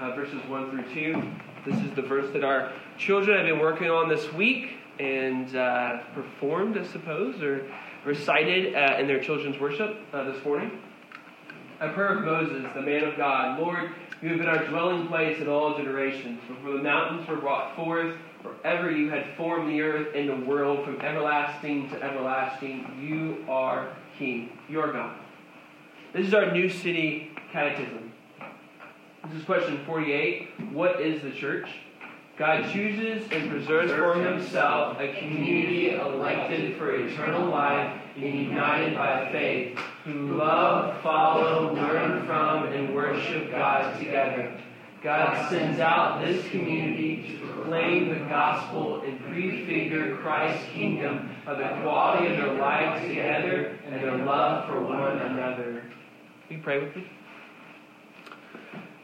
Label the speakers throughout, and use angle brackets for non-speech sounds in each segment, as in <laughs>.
Speaker 1: uh, verses 1 through 2. This is the verse that our children have been working on this week and uh, performed, I suppose, or recited uh, in their children's worship uh, this morning. A prayer of Moses, the man of God. Lord, you have been our dwelling place in all generations. Before the mountains were brought forth, forever you had formed the earth and the world, from everlasting to everlasting. You are King. You are God. This is our New City Catechism. This is question 48. What is the church? God chooses and preserves for himself a community elected for eternal life and united by faith, who love, follow, learn from, and worship God together. God sends out this community to proclaim the gospel and prefigure Christ's kingdom by the quality of their lives together and their love for one another. Will you pray with me?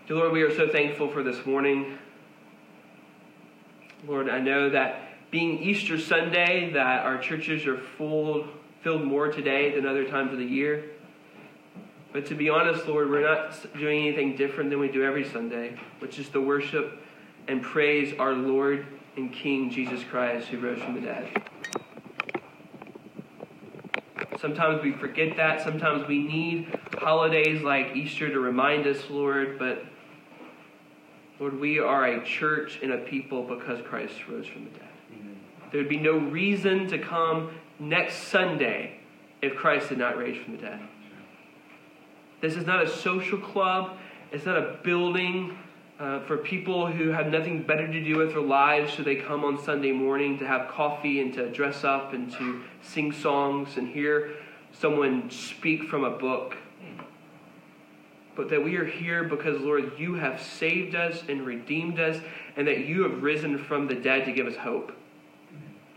Speaker 1: Dear Lord, we are so thankful for this morning. Lord, I know that being Easter Sunday, that our churches are full, filled more today than other times of the year. But to be honest, Lord, we're not doing anything different than we do every Sunday, which is to worship and praise our Lord and King Jesus Christ who rose from the dead. Sometimes we forget that. Sometimes we need holidays like Easter to remind us, Lord, but Lord, we are a church and a people because Christ rose from the dead. Amen. There would be no reason to come next Sunday if Christ did not raise from the dead. This is not a social club, it's not a building uh, for people who have nothing better to do with their lives, so they come on Sunday morning to have coffee and to dress up and to sing songs and hear someone speak from a book. But that we are here because, Lord, you have saved us and redeemed us, and that you have risen from the dead to give us hope.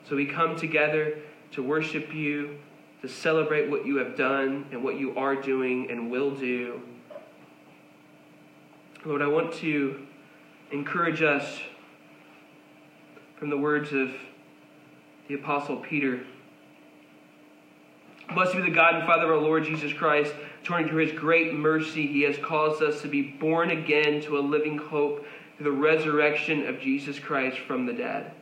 Speaker 1: So we come together to worship you, to celebrate what you have done and what you are doing and will do Lord, I want to encourage us from the words of the Apostle Peter. Blessed be the God and Father of our Lord Jesus Christ. According to his great mercy, he has caused us to be born again to a living hope through the resurrection of Jesus Christ from the dead.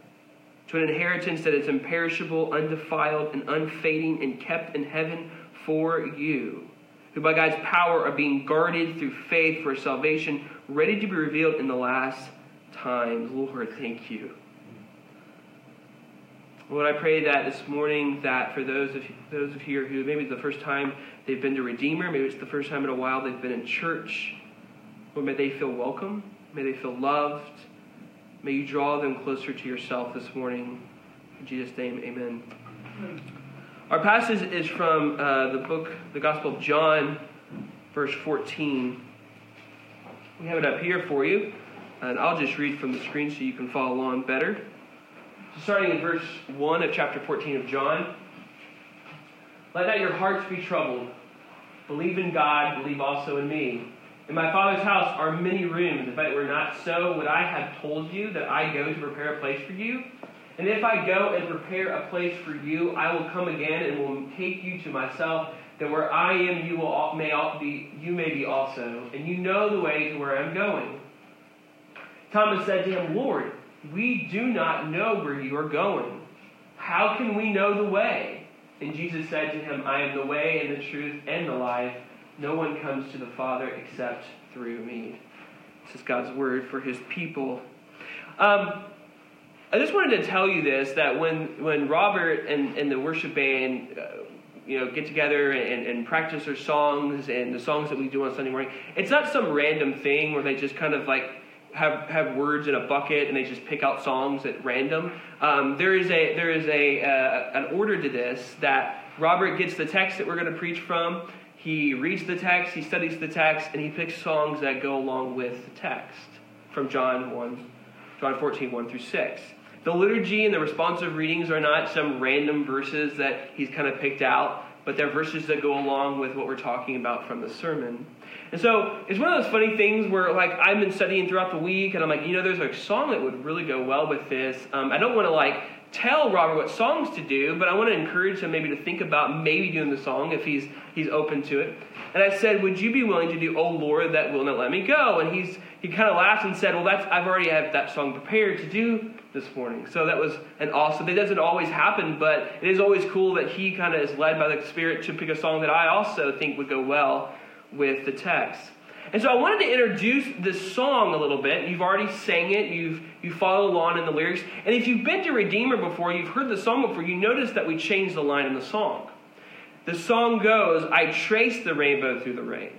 Speaker 1: To an inheritance that is imperishable, undefiled, and unfading, and kept in heaven for you who by God's power are being guarded through faith for salvation, ready to be revealed in the last times. Lord, thank you. Lord, I pray that this morning that for those of those of here who maybe it's the first time they've been to Redeemer, maybe it's the first time in a while they've been in church, Lord, may they feel welcome, may they feel loved, may you draw them closer to yourself this morning. In Jesus' name, amen. Our passage is from uh, the book, the Gospel of John, verse 14. We have it up here for you, and I'll just read from the screen so you can follow along better. Starting in verse 1 of chapter 14 of John. Let not your hearts be troubled. Believe in God, believe also in me. In my Father's house are many rooms. If it were not so, would I have told you that I go to prepare a place for you? And if I go and prepare a place for you, I will come again and will take you to myself, that where I am, you will may be, you may be also, and you know the way to where I'm going. Thomas said to him, Lord, we do not know where you are going. How can we know the way? And Jesus said to him, I am the way and the truth and the life. No one comes to the Father except through me. This is God's word for his people. Um, I just wanted to tell you this that when, when Robert and, and the worship band uh, you know, get together and, and practice their songs and the songs that we do on Sunday morning, it's not some random thing where they just kind of like have, have words in a bucket and they just pick out songs at random. Um, there is a there is a uh, an order to this that Robert gets the text that we're going to preach from. He reads the text, he studies the text, and he picks songs that go along with the text from John one, John 14, 1 through 6. The liturgy and the responsive readings are not some random verses that he's kind of picked out, but they're verses that go along with what we're talking about from the sermon. And so it's one of those funny things where, like, I've been studying throughout the week, and I'm like, you know, there's a song that would really go well with this. Um, I don't want to like tell Robert what songs to do, but I want to encourage him maybe to think about maybe doing the song if he's he's open to it. And I said, "Would you be willing to do Oh Love, that will not let me go?" And he's he kind of laughed and said, "Well, that's I've already had that song prepared to do this morning." So that was an awesome. It doesn't always happen, but it is always cool that he kind of is led by the Spirit to pick a song that I also think would go well with the text. And so I wanted to introduce this song a little bit. You've already sang it, you've you follow along in the lyrics. And if you've been to Redeemer before, you've heard the song before, you notice that we changed the line in the song. The song goes, I trace the rainbow through the rain.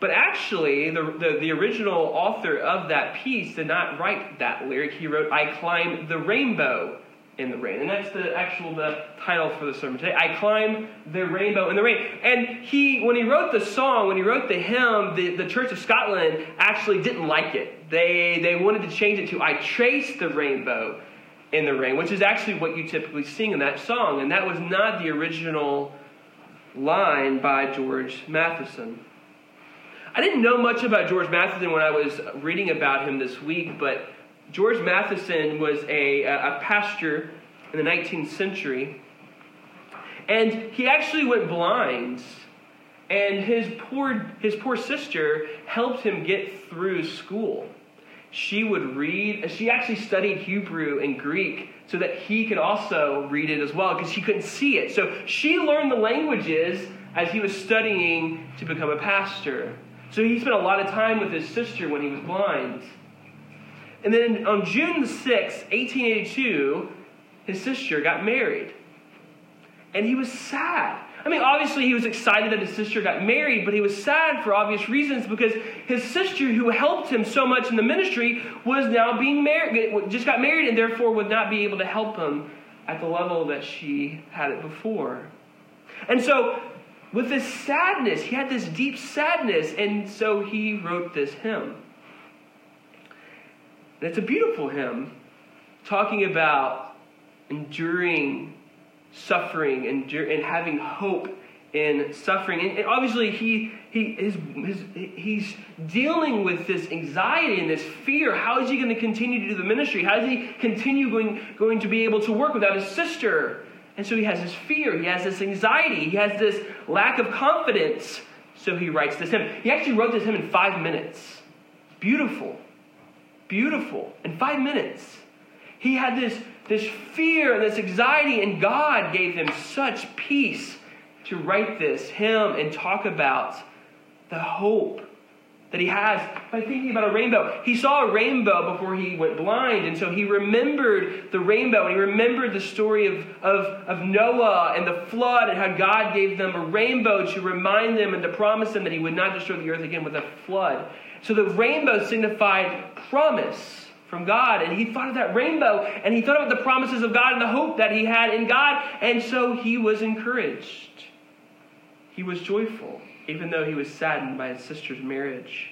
Speaker 1: But actually, the, the, the, original author of that piece did not write that lyric. He wrote, I climb the rainbow in the rain. And that's the actual the title for the sermon today. I climb the rainbow in the rain. And he when he wrote the song, when he wrote the hymn, the, the Church of Scotland actually didn't like it. They they wanted to change it to I traced the rainbow in the rain, which is actually what you typically sing in that song. And that was not the original line by George Matheson. I didn't know much about George Matheson when I was reading about him this week, but George Matheson was a, a pastor in the 19th century, and he actually went blind. And his poor, his poor sister helped him get through school. She would read, she actually studied Hebrew and Greek so that he could also read it as well because he couldn't see it. So she learned the languages as he was studying to become a pastor. So he spent a lot of time with his sister when he was blind. And then on June 6, 1882, his sister got married. And he was sad. I mean, obviously, he was excited that his sister got married, but he was sad for obvious reasons because his sister, who helped him so much in the ministry, was now being married, just got married, and therefore would not be able to help him at the level that she had it before. And so, with this sadness, he had this deep sadness, and so he wrote this hymn. And it's a beautiful hymn talking about enduring suffering and, and having hope in suffering. And, and obviously, he, he, his, his, he's dealing with this anxiety and this fear. How is he going to continue to do the ministry? How is he continue going, going to be able to work without his sister? And so he has this fear, he has this anxiety, he has this lack of confidence. So he writes this hymn. He actually wrote this hymn in five minutes. Beautiful beautiful in five minutes. He had this, this fear and this anxiety, and God gave him such peace to write this hymn and talk about the hope that he has by thinking about a rainbow. He saw a rainbow before he went blind, and so he remembered the rainbow, and he remembered the story of, of, of Noah and the flood, and how God gave them a rainbow to remind them and to promise them that he would not destroy the earth again with a flood. So the rainbow signified promise from God. And he thought of that rainbow and he thought about the promises of God and the hope that he had in God. And so he was encouraged. He was joyful, even though he was saddened by his sister's marriage.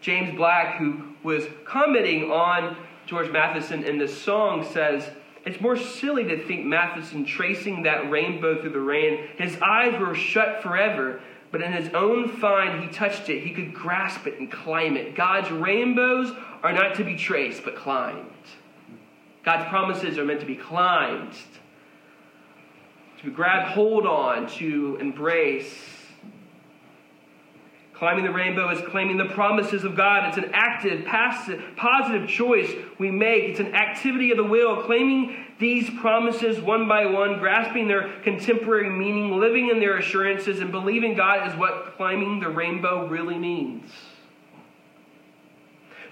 Speaker 1: James Black, who was commenting on George Matheson in this song, says, it's more silly to think Matheson tracing that rainbow through the rain. His eyes were shut forever, but in his own find he touched it. He could grasp it and climb it. God's rainbows are not to be traced, but climbed. God's promises are meant to be climbed, to grabbed hold on, to embrace. Climbing the rainbow is claiming the promises of God. It's an active, passive, positive choice we make. It's an activity of the will, claiming these promises one by one, grasping their contemporary meaning, living in their assurances, and believing God is what climbing the rainbow really means.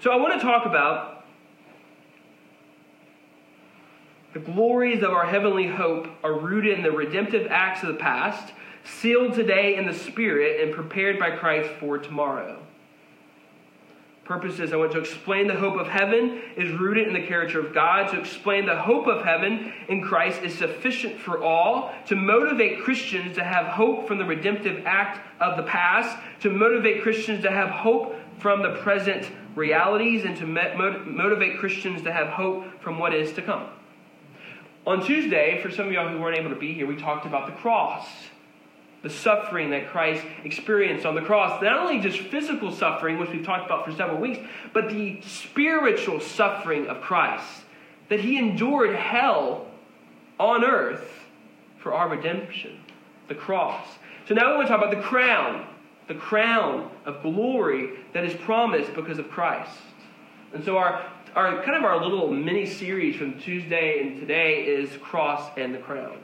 Speaker 1: So I want to talk about the glories of our heavenly hope are rooted in the redemptive acts of the past sealed today in the Spirit and prepared by Christ for tomorrow. Purposes I want to explain the hope of heaven is rooted in the character of God. To explain the hope of heaven in Christ is sufficient for all. To motivate Christians to have hope from the redemptive act of the past. To motivate Christians to have hope from the present realities. And to motivate Christians to have hope from what is to come. On Tuesday, for some of y'all who weren't able to be here, we talked about the cross the suffering that Christ experienced on the cross. Not only just physical suffering, which we've talked about for several weeks, but the spiritual suffering of Christ. That he endured hell on earth for our redemption, the cross. So now we want to talk about the crown, the crown of glory that is promised because of Christ. And so our, our kind of our little mini series from Tuesday and today is cross and the crown.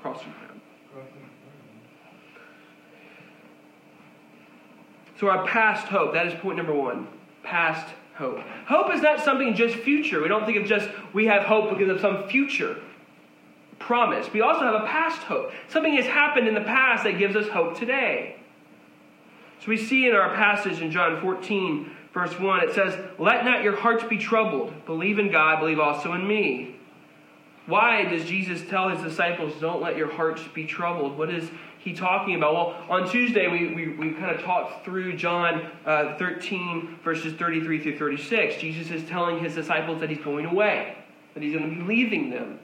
Speaker 1: Cross and crown. So our past hope, that is point number one. Past hope. Hope is not something just future. We don't think of just we have hope because of some future promise. We also have a past hope. Something has happened in the past that gives us hope today. So we see in our passage in John 14, verse 1, it says, Let not your hearts be troubled. Believe in God, believe also in me. Why does Jesus tell his disciples, Don't let your hearts be troubled? What is he talking about? Well, on Tuesday, we, we, we kind of talked through John uh, 13, verses 33 through 36. Jesus is telling his disciples that he's going away, that he's going to be leaving them.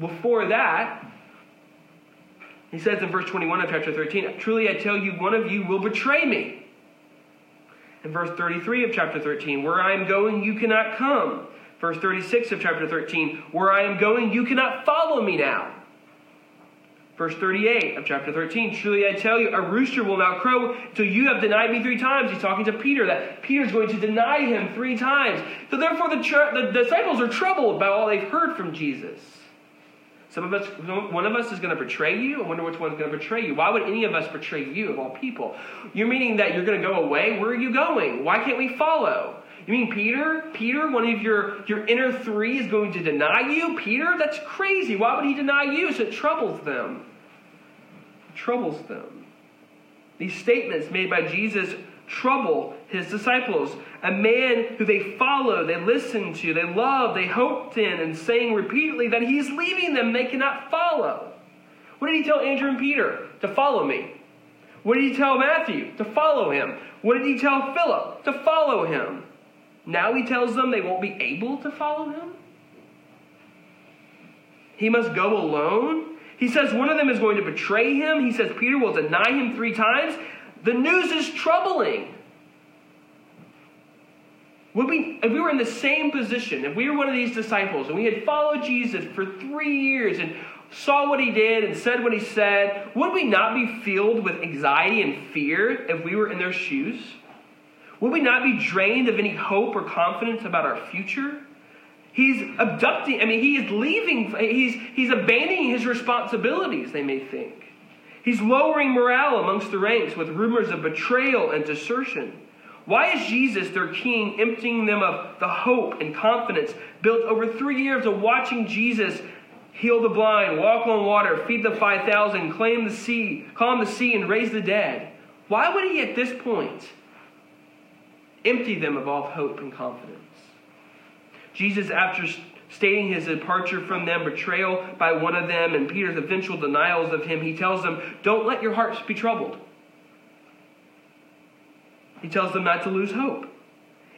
Speaker 1: Before that, he says in verse 21 of chapter 13, Truly I tell you, one of you will betray me. In verse 33 of chapter 13, Where I am going, you cannot come. Verse 36 of chapter 13, Where I am going, you cannot follow me now. Verse 38 of chapter 13, Truly I tell you, a rooster will not crow until you have denied me three times. He's talking to Peter, that Peter's going to deny him three times. So therefore, the, the disciples are troubled by all they've heard from Jesus. Some of us, one of us is going to betray you. I wonder which one's going to betray you. Why would any of us betray you, of all people? You're meaning that you're going to go away? Where are you going? Why can't we follow? You mean Peter? Peter, one of your, your inner three, is going to deny you? Peter? That's crazy. Why would he deny you? So it troubles them. It troubles them. These statements made by Jesus trouble his disciples. A man who they follow, they listen to, they love, they hoped in, and saying repeatedly that he's leaving them, they cannot follow. What did he tell Andrew and Peter? To follow me. What did he tell Matthew? To follow him. What did he tell Philip? To follow him. Now he tells them they won't be able to follow him? He must go alone? He says one of them is going to betray him. He says Peter will deny him three times. The news is troubling. Would we, if we were in the same position, if we were one of these disciples and we had followed Jesus for three years and saw what he did and said what he said, would we not be filled with anxiety and fear if we were in their shoes? Would we not be drained of any hope or confidence about our future? He's abducting, I mean, he is leaving, he's, he's abandoning his responsibilities, they may think. He's lowering morale amongst the ranks with rumors of betrayal and desertion. Why is Jesus, their king, emptying them of the hope and confidence built over three years of watching Jesus heal the blind, walk on water, feed the 5,000, claim the sea, calm the sea, and raise the dead? Why would he at this point empty them of all hope and confidence? Jesus, after stating his departure from them, betrayal by one of them, and Peter's eventual denials of him, he tells them, Don't let your hearts be troubled. He tells them not to lose hope.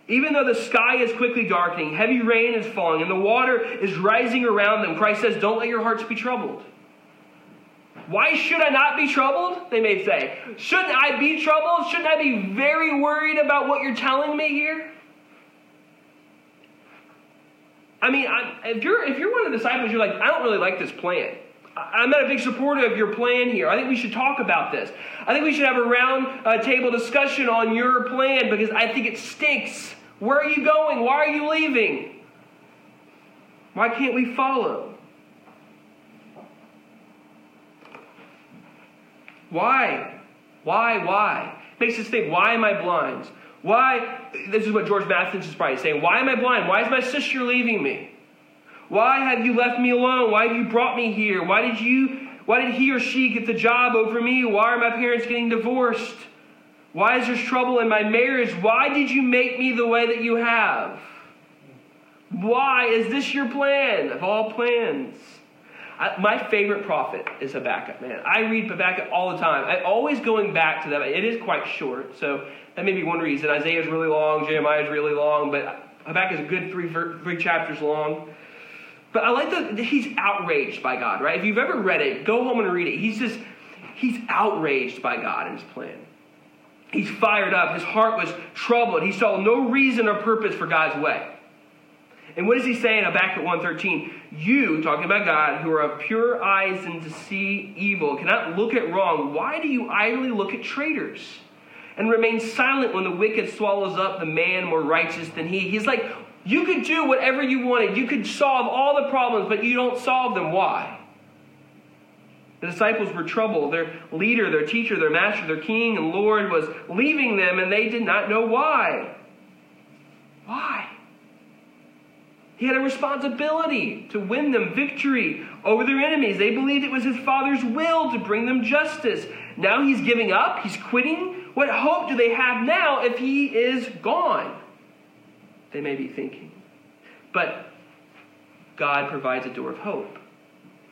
Speaker 1: Even though the sky is quickly darkening, heavy rain is falling, and the water is rising around them, Christ says, Don't let your hearts be troubled. Why should I not be troubled? They may say. Shouldn't I be troubled? Shouldn't I be very worried about what you're telling me here? I mean, I, if you're if you're one of the disciples, you're like, I don't really like this plan. I'm not a big supporter of your plan here. I think we should talk about this. I think we should have a round uh, table discussion on your plan because I think it stinks. Where are you going? Why are you leaving? Why can't we follow? Why? Why? Why? Makes us think, why am I blind? Why? This is what George Mathis is probably saying. Why am I blind? Why is my sister leaving me? Why have you left me alone? Why have you brought me here? Why did you why did he or she get the job over me? Why are my parents getting divorced? Why is there trouble in my marriage? Why did you make me the way that you have? Why is this your plan of all plans? I, my favorite prophet is Habakkuk, man. I read Habakkuk all the time. I always going back to that. It is quite short, so that may be one reason. Isaiah is really long, Jeremiah is really long, but Habakkuk is a good three, three chapters long. But I like that he's outraged by God, right? If you've ever read it, go home and read it. He's just, he's outraged by God and his plan. He's fired up. His heart was troubled. He saw no reason or purpose for God's way. And what is he saying back at 113? You, talking about God, who are of pure eyes and to see evil, cannot look at wrong. Why do you idly look at traitors? And remain silent when the wicked swallows up the man more righteous than he. He's like, you could do whatever you wanted. You could solve all the problems, but you don't solve them. Why? The disciples were troubled. Their leader, their teacher, their master, their king and Lord was leaving them, and they did not know why. Why? He had a responsibility to win them victory over their enemies. They believed it was his Father's will to bring them justice. Now he's giving up, he's quitting. What hope do they have now if he is gone? They may be thinking. But God provides a door of hope.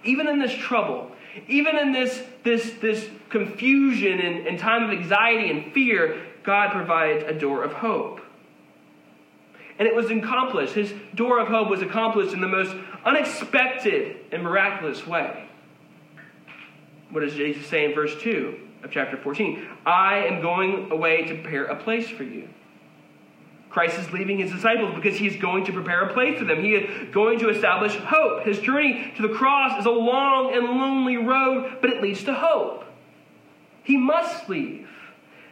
Speaker 1: Even in this trouble, even in this, this, this confusion and, and time of anxiety and fear, God provides a door of hope. And it was accomplished. His door of hope was accomplished in the most unexpected and miraculous way. What does Jesus say in verse 2 of chapter 14? I am going away to prepare a place for you. Christ is leaving his disciples because he is going to prepare a place for them. He is going to establish hope. His journey to the cross is a long and lonely road, but it leads to hope. He must leave.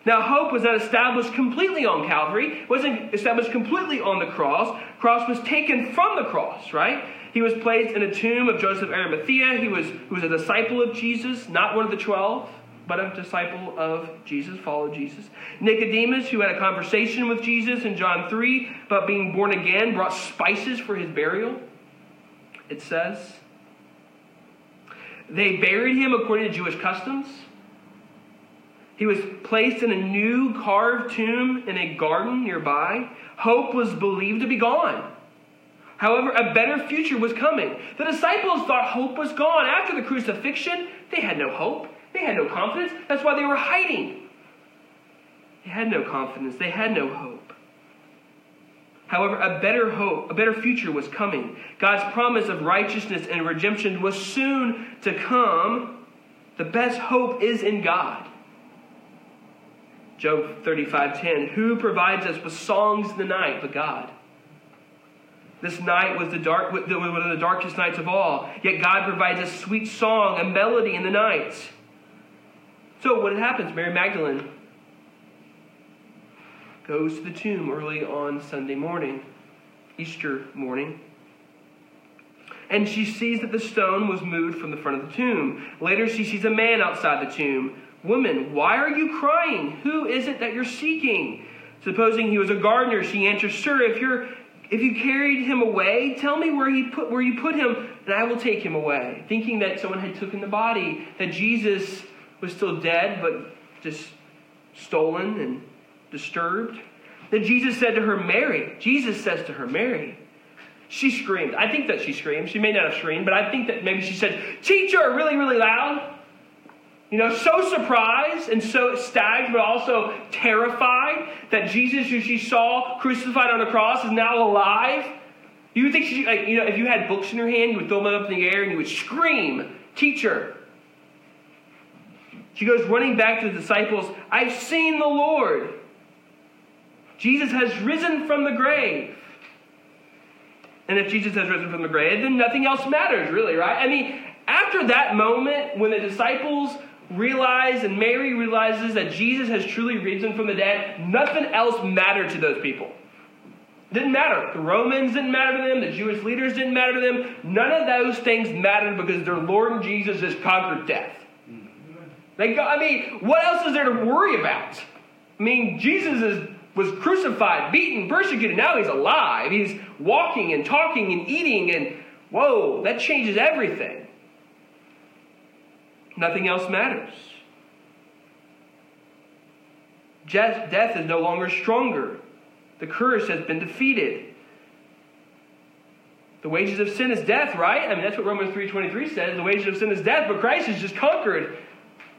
Speaker 1: Now, hope was not established completely on Calvary, it wasn't established completely on the cross. Cross was taken from the cross, right? He was placed in a tomb of Joseph Arimathea. He was, he was a disciple of Jesus, not one of the twelve, but a disciple of Jesus, followed Jesus. Nicodemus, who had a conversation with Jesus in John 3 about being born again, brought spices for his burial, it says. They buried him according to Jewish customs. He was placed in a new carved tomb in a garden nearby. Hope was believed to be gone. However, a better future was coming. The disciples thought hope was gone. After the crucifixion, they had no hope. They had no confidence. That's why they were hiding. They had no confidence. They had no hope. However, a better hope, a better future was coming. God's promise of righteousness and redemption was soon to come. The best hope is in God. Job 35:10, who provides us with songs in the night but God? This night was the dark one of the darkest nights of all. Yet God provides a sweet song, a melody in the night. So what happens? Mary Magdalene goes to the tomb early on Sunday morning, Easter morning. And she sees that the stone was moved from the front of the tomb. Later, she sees a man outside the tomb Woman, why are you crying? Who is it that you're seeking? Supposing he was a gardener, she answers, Sir, if you're if you carried him away, tell me where he put where you put him, and I will take him away. Thinking that someone had taken the body, that Jesus was still dead, but just stolen and disturbed. Then Jesus said to her, Mary. Jesus says to her, Mary. She screamed. I think that she screamed. She may not have screamed, but I think that maybe she said, Teacher, really, really loud. You know, so surprised and so ecstatic, but also terrified that Jesus, who she saw crucified on a cross, is now alive. You would think she, like, you know, if you had books in your hand, you would throw them up in the air and you would scream, Teacher. She goes running back to the disciples, I've seen the Lord. Jesus has risen from the grave. And if Jesus has risen from the grave, then nothing else matters, really, right? I mean, after that moment, when the disciples realize and Mary realizes that Jesus has truly risen from the dead, nothing else mattered to those people. Didn't matter. The Romans didn't matter to them. The Jewish leaders didn't matter to them. None of those things mattered because their Lord Jesus has conquered death. They go, I mean, what else is there to worry about? I mean, Jesus is, was crucified, beaten, persecuted. Now he's alive. He's walking and talking and eating, and whoa, that changes everything. Nothing else matters. Death is no longer stronger. The curse has been defeated. The wages of sin is death, right? I mean, that's what Romans 3.23 says. The wages of sin is death, but Christ has just conquered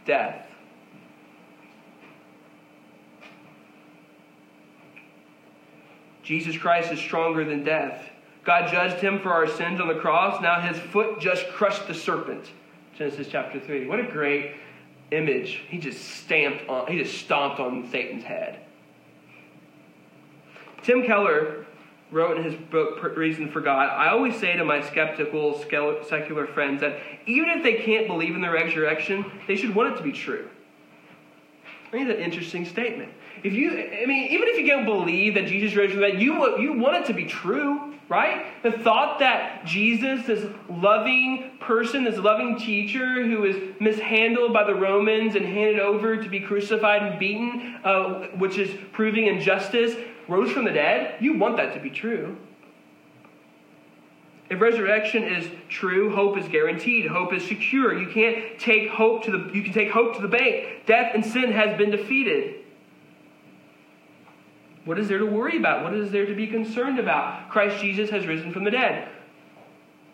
Speaker 1: death. Jesus Christ is stronger than death. God judged him for our sins on the cross. Now his foot just crushed the serpent. Genesis chapter 3. What a great image. He just stamped on, he just stomped on Satan's head. Tim Keller wrote in his book, Reason for God, I always say to my skeptical, secular friends that even if they can't believe in the resurrection, they should want it to be true. I think that's an interesting statement. If you, I mean, even if you don't believe that Jesus rose from the dead, you, you want it to be true, right? The thought that Jesus, this loving person, this loving teacher who was mishandled by the Romans and handed over to be crucified and beaten, uh, which is proving injustice, rose from the dead, you want that to be true. If resurrection is true, hope is guaranteed. Hope is secure. You can't take hope to the you can take hope to the bank. Death and sin has been defeated. What is there to worry about? What is there to be concerned about? Christ Jesus has risen from the dead.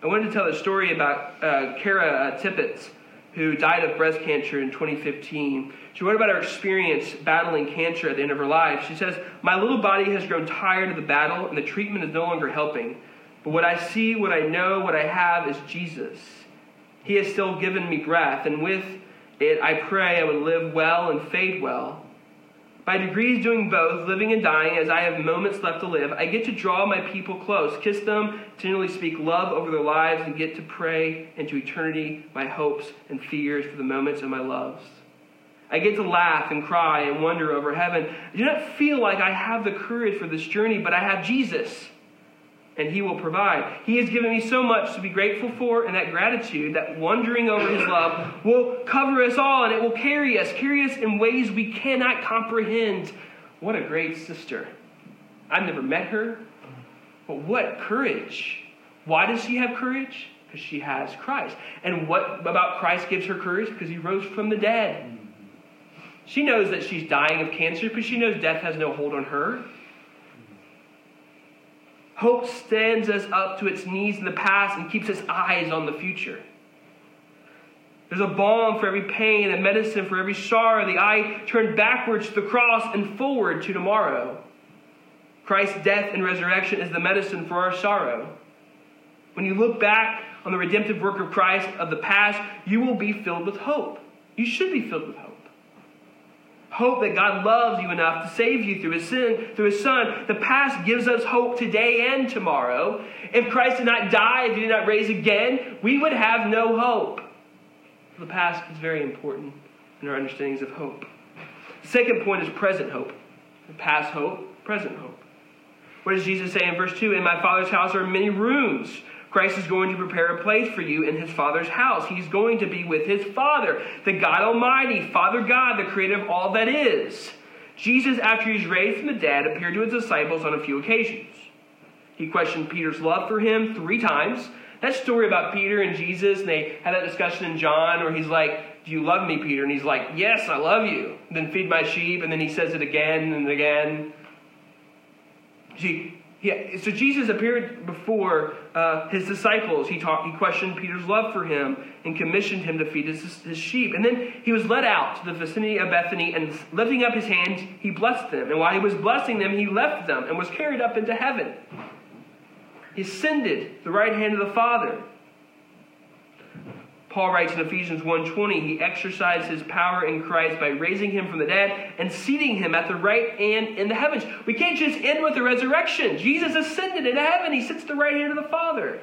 Speaker 1: I wanted to tell a story about uh, Kara Tippett, who died of breast cancer in 2015. She wrote about her experience battling cancer at the end of her life. She says, My little body has grown tired of the battle, and the treatment is no longer helping. But what I see, what I know, what I have is Jesus. He has still given me breath, and with it I pray I would live well and fade well. By degrees, doing both, living and dying, as I have moments left to live, I get to draw my people close, kiss them, continually speak love over their lives, and get to pray into eternity my hopes and fears for the moments of my loves. I get to laugh and cry and wonder over heaven. I do not feel like I have the courage for this journey, but I have Jesus and He will provide. He has given me so much to be grateful for, and that gratitude, that wondering over His love, will cover us all and it will carry us, carry us in ways we cannot comprehend. What a great sister. I've never met her, but what courage. Why does she have courage? Because she has Christ. And what about Christ gives her courage? Because He rose from the dead. She knows that she's dying of cancer because she knows death has no hold on her. Hope stands us up to its knees in the past and keeps its eyes on the future. There's a balm for every pain and medicine for every sorrow. The eye turned backwards to the cross and forward to tomorrow. Christ's death and resurrection is the medicine for our sorrow. When you look back on the redemptive work of Christ of the past, you will be filled with hope. You should be filled with hope hope that God loves you enough to save you through his sin, through his son. The past gives us hope today and tomorrow. If Christ did not die, if he did not raise again, we would have no hope. The past is very important in our understandings of hope. The second point is present hope. Past hope, present hope. What does Jesus say in verse 2? In my Father's house are many rooms. Christ is going to prepare a place for you in his Father's house. He's going to be with his Father, the God Almighty, Father God, the creator of all that is. Jesus, after he's raised from the dead, appeared to his disciples on a few occasions. He questioned Peter's love for him three times. That story about Peter and Jesus, and they had that discussion in John where he's like, Do you love me, Peter? And he's like, Yes, I love you. And then feed my sheep, and then he says it again and again. See, yeah, so Jesus appeared before uh, his disciples. He talked, he questioned Peter's love for him and commissioned him to feed his, his sheep. And then he was led out to the vicinity of Bethany and lifting up his hands, he blessed them. And while he was blessing them, he left them and was carried up into heaven. He ascended the right hand of the Father. Paul writes in Ephesians 1:20, he exercised his power in Christ by raising him from the dead and seating him at the right hand in the heavens. We can't just end with the resurrection. Jesus ascended into heaven. He sits at the right hand of the Father.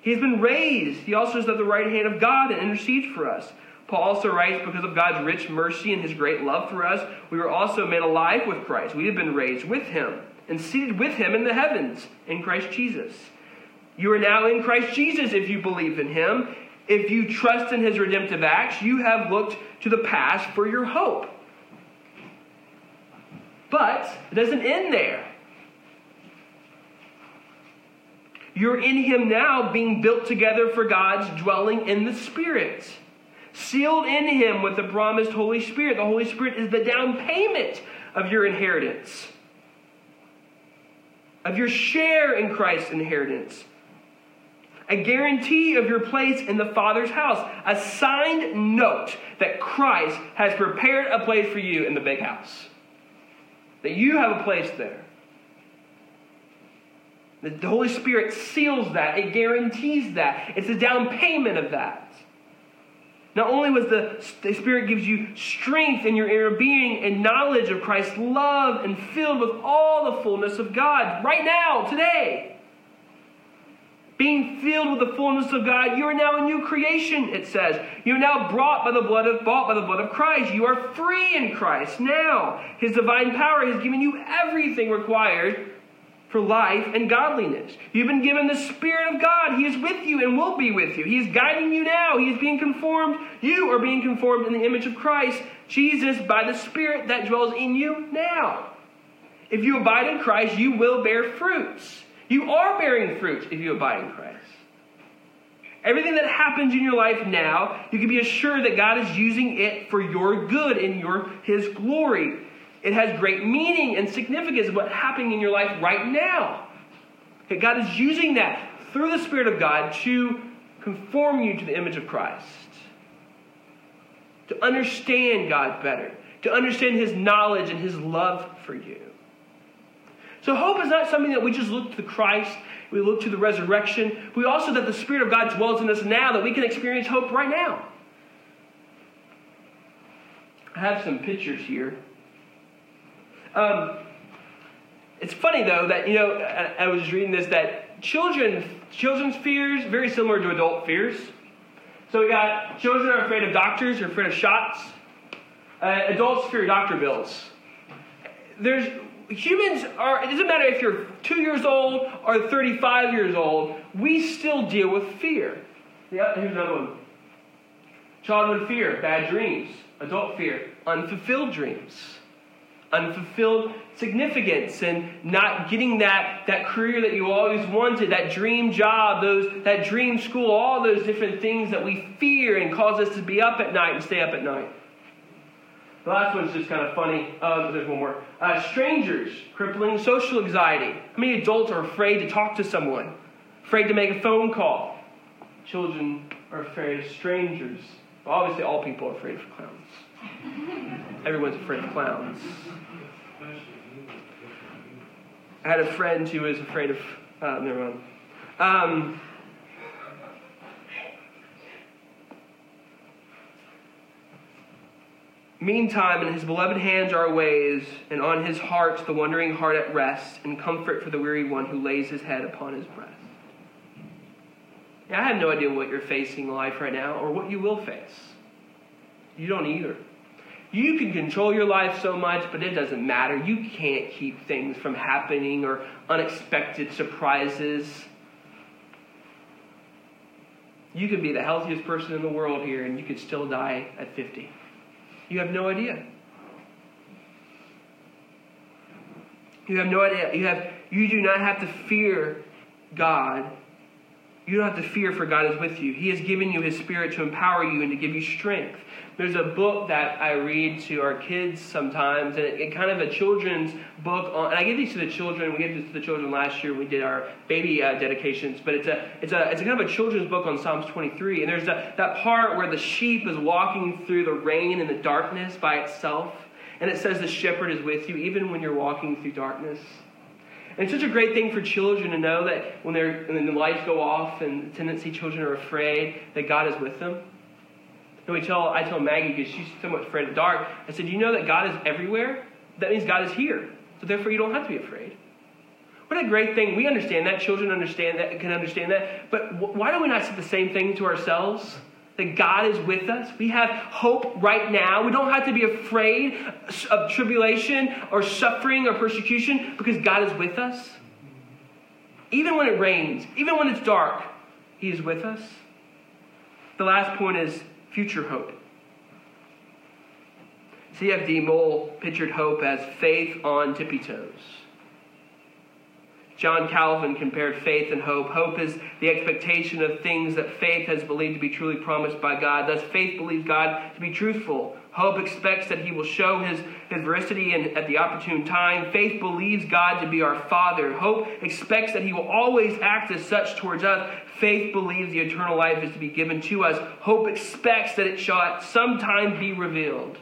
Speaker 1: He has been raised. He also is at the right hand of God and intercedes for us. Paul also writes, because of God's rich mercy and his great love for us, we were also made alive with Christ. We have been raised with him and seated with him in the heavens in Christ Jesus. You are now in Christ Jesus if you believe in him. If you trust in his redemptive acts, you have looked to the past for your hope. But it doesn't end there. You're in him now, being built together for God's dwelling in the Spirit. Sealed in him with the promised Holy Spirit. The Holy Spirit is the down payment of your inheritance, of your share in Christ's inheritance a guarantee of your place in the Father's house, a signed note that Christ has prepared a place for you in the big house, that you have a place there. The Holy Spirit seals that, it guarantees that. It's a down payment of that. Not only was the, the Spirit gives you strength in your inner being and knowledge of Christ's love and filled with all the fullness of God right now, today. Being filled with the fullness of God, you are now a new creation, it says. You are now brought by the blood of bought by the blood of Christ. You are free in Christ now. His divine power has given you everything required for life and godliness. You've been given the Spirit of God. He is with you and will be with you. He is guiding you now. He is being conformed. You are being conformed in the image of Christ, Jesus, by the Spirit that dwells in you now. If you abide in Christ, you will bear fruits. You are bearing fruit if you abide in Christ. Everything that happens in your life now, you can be assured that God is using it for your good and your his glory. It has great meaning and significance what's happening in your life right now. Okay, God is using that through the Spirit of God to conform you to the image of Christ, to understand God better, to understand His knowledge and His love for you. So, hope is not something that we just look to Christ, we look to the resurrection. We also that the Spirit of God dwells in us now, that we can experience hope right now. I have some pictures here. Um, it's funny though that you know I, I, was reading this that children children's fears very similar to adult fears. So we got children are afraid of doctors, are afraid of shots. Uh, adults fear doctor bills. There's humans are. It doesn't matter if you're two years old or 35 years old. We still deal with fear. Yeah, here's another one. Childhood fear, bad dreams. Adult fear, unfulfilled dreams unfulfilled significance and not getting that, that career that you always wanted, that dream job, those, that dream school, all those different things that we fear and cause us to be up at night and stay up at night. The last one's just kind of funny. Uh, there's one more. Uh, strangers, crippling social anxiety. How many adults are afraid to talk to someone? Afraid to make a phone call? Children are afraid of strangers. Well, obviously, all people are afraid of clowns. <laughs> Everyone's afraid of clowns. I had a friend who was afraid of. Uh, never mind. Um, Meantime, in his beloved hands are ways, and on his heart the wondering heart at rest, and comfort for the weary one who lays his head upon his breast. Yeah, I have no idea what you're facing in life right now, or what you will face. You don't either. You can control your life so much, but it doesn't matter. You can't keep things from happening or unexpected surprises. You could be the healthiest person in the world here and you could still die at 50. You have no idea. You have no idea. You have you do not have to fear God. You don't have to fear for God is with you. He has given you his spirit to empower you and to give you strength. There's a book that I read to our kids sometimes, and it, it kind of a children's book. On, and I give these to the children. We gave this to the children last year. We did our baby uh, dedications, but it's a it's a it's a kind of a children's book on Psalms 23. And there's a, that part where the sheep is walking through the rain and the darkness by itself, and it says the shepherd is with you even when you're walking through darkness. And it's such a great thing for children to know that when, they're, when the lights go off and the tendency children are afraid, that God is with them. And we tell, I tell Maggie, because she's so much afraid of dark, I said, you know that God is everywhere? That means God is here. So therefore, you don't have to be afraid. What a great thing. We understand that. Children understand that, can understand that. But why do we not say the same thing to ourselves? That God is with us. We have hope right now. We don't have to be afraid of tribulation or suffering or persecution because God is with us. Even when it rains, even when it's dark, He is with us. The last point is future hope. C.F.D. Moule pictured hope as faith on tippy toes. John Calvin compared faith and hope. Hope is the expectation of things that faith has believed to be truly promised by God. Thus, faith believes God to be truthful. Hope expects that He will show His, his veracity at the opportune time. Faith believes God to be our Father. Hope expects that He will always act as such towards us. Faith believes the eternal life is to be given to us. Hope expects that it shall at some time be revealed.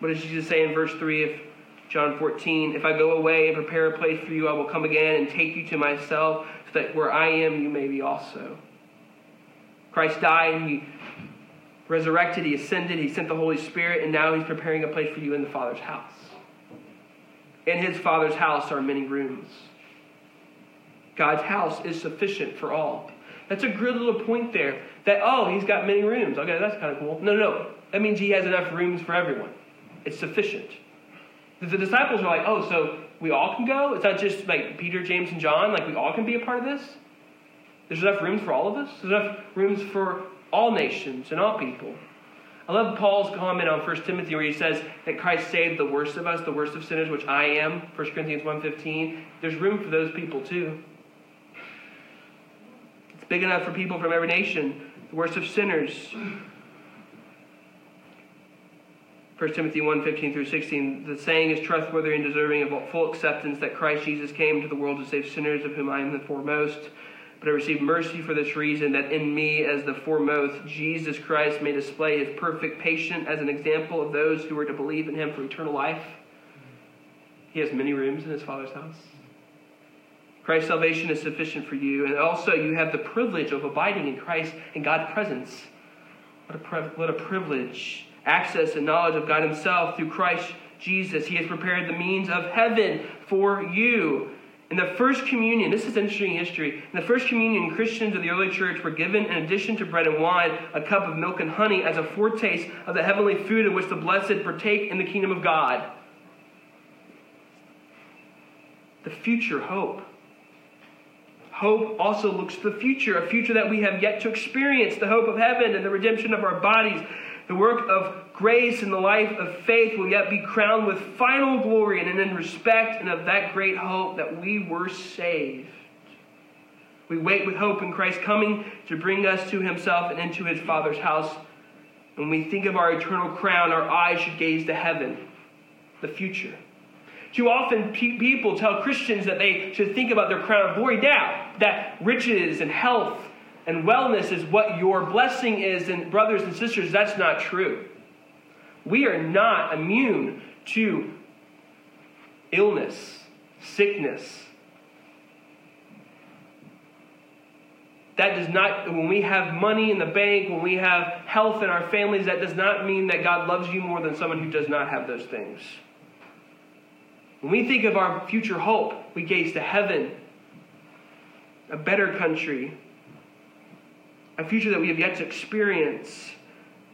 Speaker 1: What does Jesus say in verse 3? of John 14, if I go away and prepare a place for you, I will come again and take you to myself, so that where I am, you may be also. Christ died, he resurrected, he ascended, he sent the Holy Spirit, and now he's preparing a place for you in the Father's house. In his Father's house are many rooms. God's house is sufficient for all. That's a good little point there. That, oh, he's got many rooms. Okay, that's kind of cool. No, no. That means he has enough rooms for everyone. It's sufficient. The disciples are like, oh, so we all can go? It's not just like Peter, James, and John. Like we all can be a part of this? There's enough rooms for all of us? There's enough rooms for all nations and all people. I love Paul's comment on 1 Timothy where he says that Christ saved the worst of us, the worst of sinners, which I am, 1 Corinthians 1.15. There's room for those people too. Big enough for people from every nation, the worst of sinners. 1 Timothy 1 15 through 16, the saying is trustworthy and deserving of full acceptance that Christ Jesus came to the world to save sinners, of whom I am the foremost. But I received mercy for this reason, that in me, as the foremost, Jesus Christ may display his perfect patience as an example of those who are to believe in him for eternal life. He has many rooms in his Father's house. Christ's salvation is sufficient for you, and also you have the privilege of abiding in Christ and God's presence. What a, what a privilege access and knowledge of God Himself through Christ Jesus. He has prepared the means of heaven for you. In the first communion, this is interesting history. In the first communion, Christians of the early church were given, in addition to bread and wine, a cup of milk and honey as a foretaste of the heavenly food in which the blessed partake in the kingdom of God. The future hope. Hope also looks to the future, a future that we have yet to experience, the hope of heaven and the redemption of our bodies. The work of grace and the life of faith will yet be crowned with final glory and in respect and of that great hope that we were saved. We wait with hope in Christ coming to bring us to himself and into his Father's house. When we think of our eternal crown, our eyes should gaze to heaven, the future. Too often, pe- people tell Christians that they should think about their crown of glory now, that riches and health and wellness is what your blessing is. And, brothers and sisters, that's not true. We are not immune to illness, sickness. That does not, when we have money in the bank, when we have health in our families, that does not mean that God loves you more than someone who does not have those things. When we think of our future hope, we gaze to heaven, a better country, a future that we have yet to experience.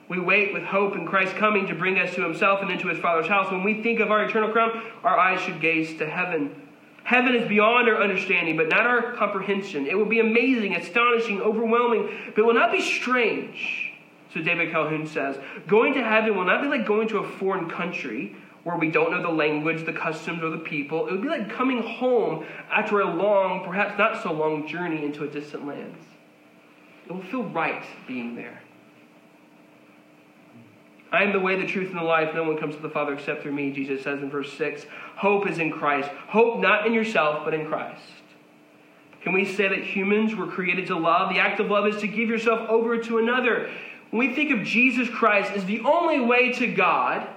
Speaker 1: We wait with hope in Christ coming to bring us to himself and into his Father's house. When we think of our eternal crown, our eyes should gaze to heaven. Heaven is beyond our understanding, but not our comprehension. It will be amazing, astonishing, overwhelming, but it will not be strange. So David Calhoun says, going to heaven will not be like going to a foreign country where we don't know the language, the customs, or the people. It would be like coming home after a long, perhaps not so long journey into a distant land. It will feel right being there. I am the way, the truth, and the life. No one comes to the Father except through me, Jesus says in verse 6. Hope is in Christ. Hope not in yourself, but in Christ. Can we say that humans were created to love? The act of love is to give yourself over to another. When we think of Jesus Christ as the only way to God,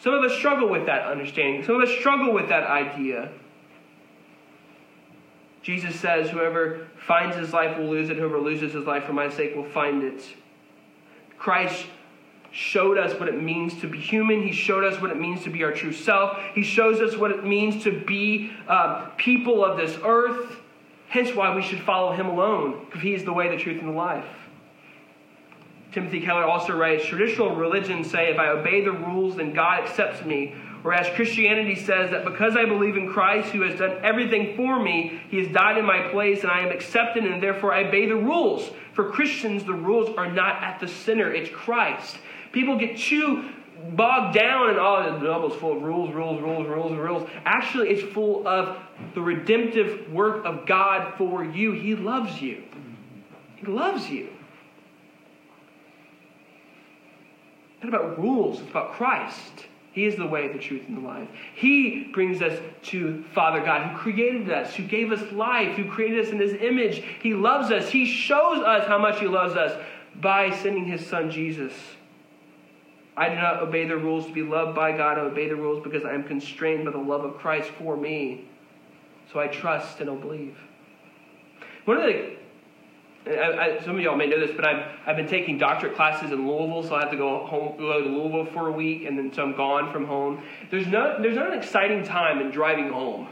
Speaker 1: some of us struggle with that understanding. Some of us struggle with that idea. Jesus says, Whoever finds his life will lose it, whoever loses his life for my sake will find it. Christ showed us what it means to be human. He showed us what it means to be our true self. He shows us what it means to be uh, people of this earth. Hence, why we should follow him alone, because he is the way, the truth, and the life. Timothy Keller also writes Traditional religions say if I obey the rules, then God accepts me. Whereas Christianity says that because I believe in Christ who has done everything for me, he has died in my place and I am accepted and therefore I obey the rules. For Christians, the rules are not at the center, it's Christ. People get too bogged down and oh, the Bible's full of rules, rules, rules, rules, rules. Actually, it's full of the redemptive work of God for you. He loves you. He loves you. It's not about rules, it's about Christ. He is the way, the truth, and the life. He brings us to Father God, who created us, who gave us life, who created us in His image. He loves us. He shows us how much He loves us by sending His Son Jesus. I do not obey the rules to be loved by God. I obey the rules because I am constrained by the love of Christ for me. So I trust and I'll believe. One of the I, I, some of y'all may know this, but I've, I've been taking doctorate classes in Louisville, so I have to go home, go to Louisville for a week, and then so I'm gone from home. There's no, there's not an exciting time in driving home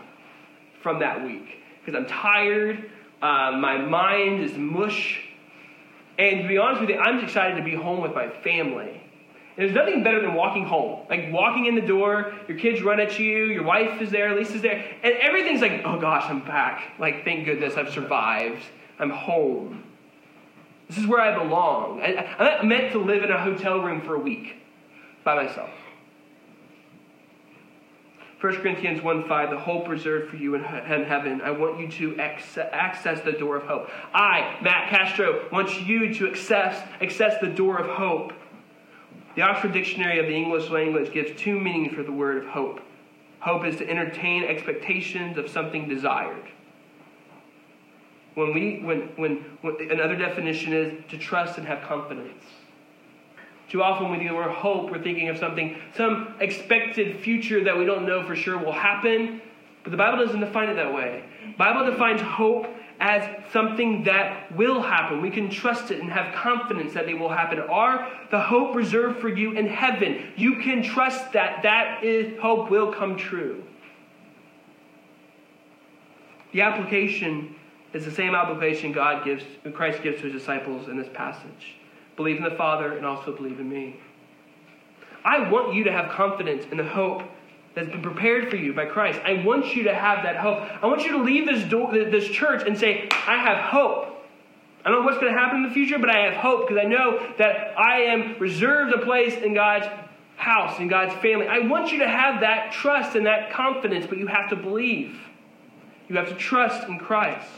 Speaker 1: from that week because I'm tired, uh, my mind is mush, and to be honest with you, I'm excited to be home with my family. And there's nothing better than walking home. Like walking in the door, your kids run at you, your wife is there, Lisa's there, and everything's like, oh gosh, I'm back. Like, thank goodness I've survived. I'm home. This is where I belong. I, I'm not meant to live in a hotel room for a week by myself. 1 Corinthians 1 5, the hope reserved for you in, heaven. I want you to access the door of hope. I, Matt Castro, want you to access, access the door of hope. The Oxford Dictionary of the English language gives two meanings for the word of hope. Hope is to entertain expectations of something desired. When we, when, when, when another definition is to trust and have confidence. Too often when we word hope, we're thinking of something, some expected future that we don't know for sure will happen. But the Bible doesn't define it that way. Bible defines hope as something that will happen. We can trust it and have confidence that it will happen. Are the hope reserved for you in heaven? You can trust that that is hope will come true. The application is the same application God gives, Christ gives to his disciples in this passage. Believe in the Father and also believe in me. I want you to have confidence in the hope that's been prepared for you by Christ. I want you to have that hope. I want you to leave this door, this church and say, I have hope. I don't know what's going to happen in the future, but I have hope because I know that I am reserved a place in God's house, in God's family. I want you to have that trust and that confidence, but you have to believe. You have to trust in Christ.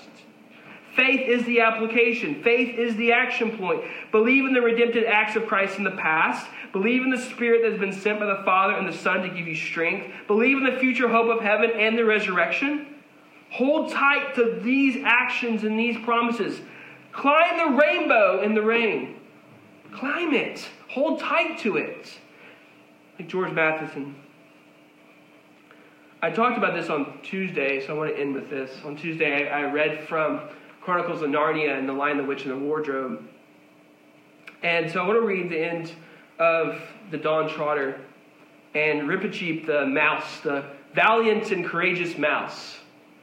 Speaker 1: Faith is the application. Faith is the action point. Believe in the redemptive acts of Christ in the past. Believe in the Spirit that has been sent by the Father and the Son to give you strength. Believe in the future hope of heaven and the resurrection. Hold tight to these actions and these promises. Climb the rainbow in the rain. Climb it. Hold tight to it. Like George Matheson. I talked about this on Tuesday, so I want to end with this. On Tuesday, I read from Chronicles of Narnia and The Lion, the Witch, and the Wardrobe. And so I want to read the end of the Dawn Treader and Reepicheep, the mouse, the valiant and courageous mouse,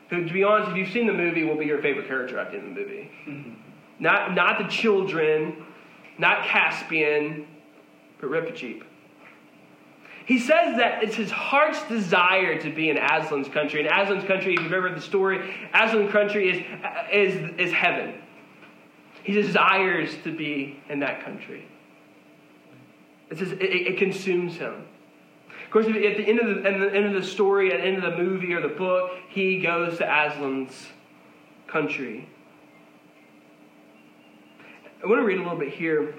Speaker 1: who, to be honest, if you've seen the movie, will be your favorite character in the movie. Mm-hmm. Not, not the children, not Caspian, but Reepicheep. He says that it's his heart's desire to be in Aslan's country. And Aslan's country, if you've ever read the story, Aslan's country is, is, is heaven. He desires to be in that country. It, says, it, it consumes him. Of course, at the, end of the, at the end of the story, at the end of the movie or the book, he goes to Aslan's country. I want to read a little bit here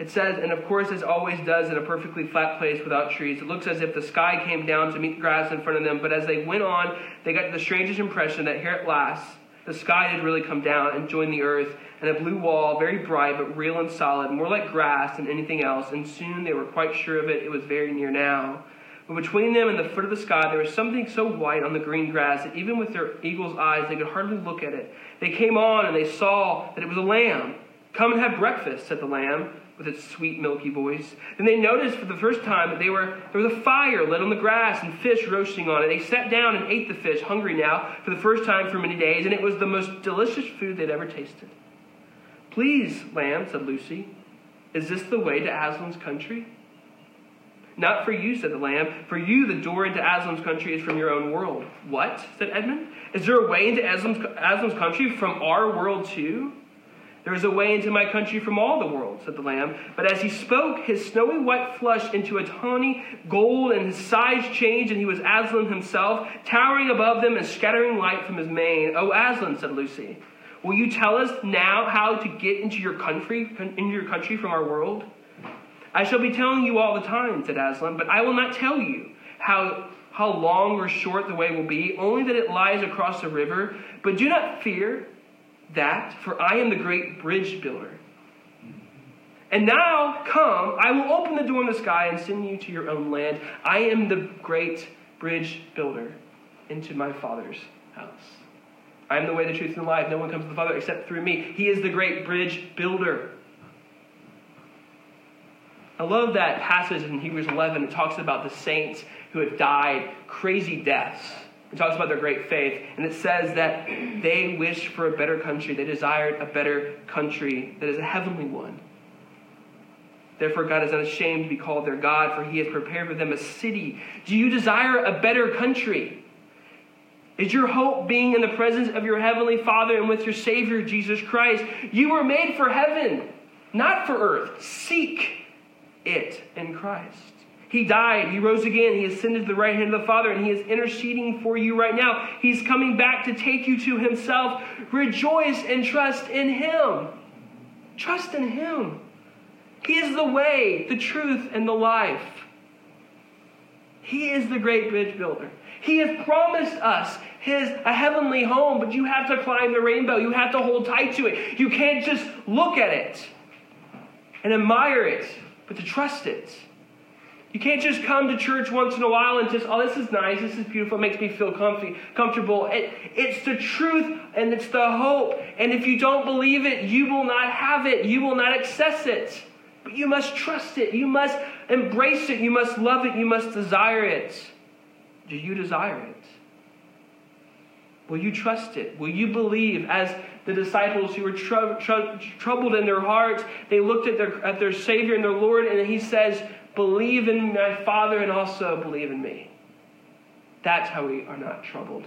Speaker 1: it says, and of course, as always does in a perfectly flat place without trees, it looks as if the sky came down to meet the grass in front of them. But as they went on, they got the strangest impression that here at last, the sky had really come down and joined the earth, and a blue wall, very bright but real and solid, more like grass than anything else. And soon they were quite sure of it. It was very near now. But between them and the foot of the sky, there was something so white on the green grass that even with their eagle's eyes, they could hardly look at it. They came on and they saw that it was a lamb. Come and have breakfast, said the lamb with its sweet, milky voice. Then they noticed for the first time that they were, there was a fire lit on the grass and fish roasting on it. They sat down and ate the fish, hungry now, for the first time for many days, and it was the most delicious food they'd ever tasted. Please, lamb, said Lucy, is this the way to Aslan's country? Not for you, said the lamb. For you, the door into Aslan's country is from your own world. What? said Edmund. Is there a way into Aslan's, country from our world too? There is a way into my country from all the world, said the Lamb. But as he spoke, his snowy white flushed into a tawny gold, and his size changed, and he was Aslan himself, towering above them and scattering light from his mane. Oh, Aslan, said Lucy, will you tell us now how to get into your country, into your country from our world? I shall be telling you all the time, said Aslan, but I will not tell you how how long or short the way will be, only that it lies across the river. But do not fear that, for I am the great bridge builder. And now, come, I will open the door in the sky and send you to your own land. I am the great bridge builder into my Father's house. I am the way, the truth, and the life. No one comes to the Father except through me. He is the great bridge builder. I love that passage in Hebrews 11. It talks about the saints who have died crazy deaths. It talks about their great faith. And it says that they wished for a better country. They desired a better country that is a heavenly one. Therefore, God is not ashamed to be called their God, for he has prepared for them a city. Do you desire a better country? Is your hope being in the presence of your heavenly Father and with your Savior, Jesus Christ? You were made for heaven, not for earth. Seek it in Christ. He died, he rose again, he ascended to the right hand of the Father, and he is interceding for you right now. He's coming back to take you to himself. Rejoice and trust in him. Trust in him. He is the way, the truth, and the life. He is the great bridge builder. He has promised us his a heavenly home, but you have to climb the rainbow. You have to hold tight to it. You can't just look at it and admire it, but to trust it. You can't just come to church once in a while and just, oh, this is nice, this is beautiful, it makes me feel comfy, comfortable. It, it's the truth and it's the hope. And if you don't believe it, you will not have it. You will not access it. But you must trust it. You must embrace it. You must love it. You must desire it. Do you desire it? Will you trust it? Will you believe as the disciples who were tr- tr- troubled in their hearts, they looked at their, at their Savior and their Lord, and He says, Believe in my Father and also believe in me. That's how we are not troubled.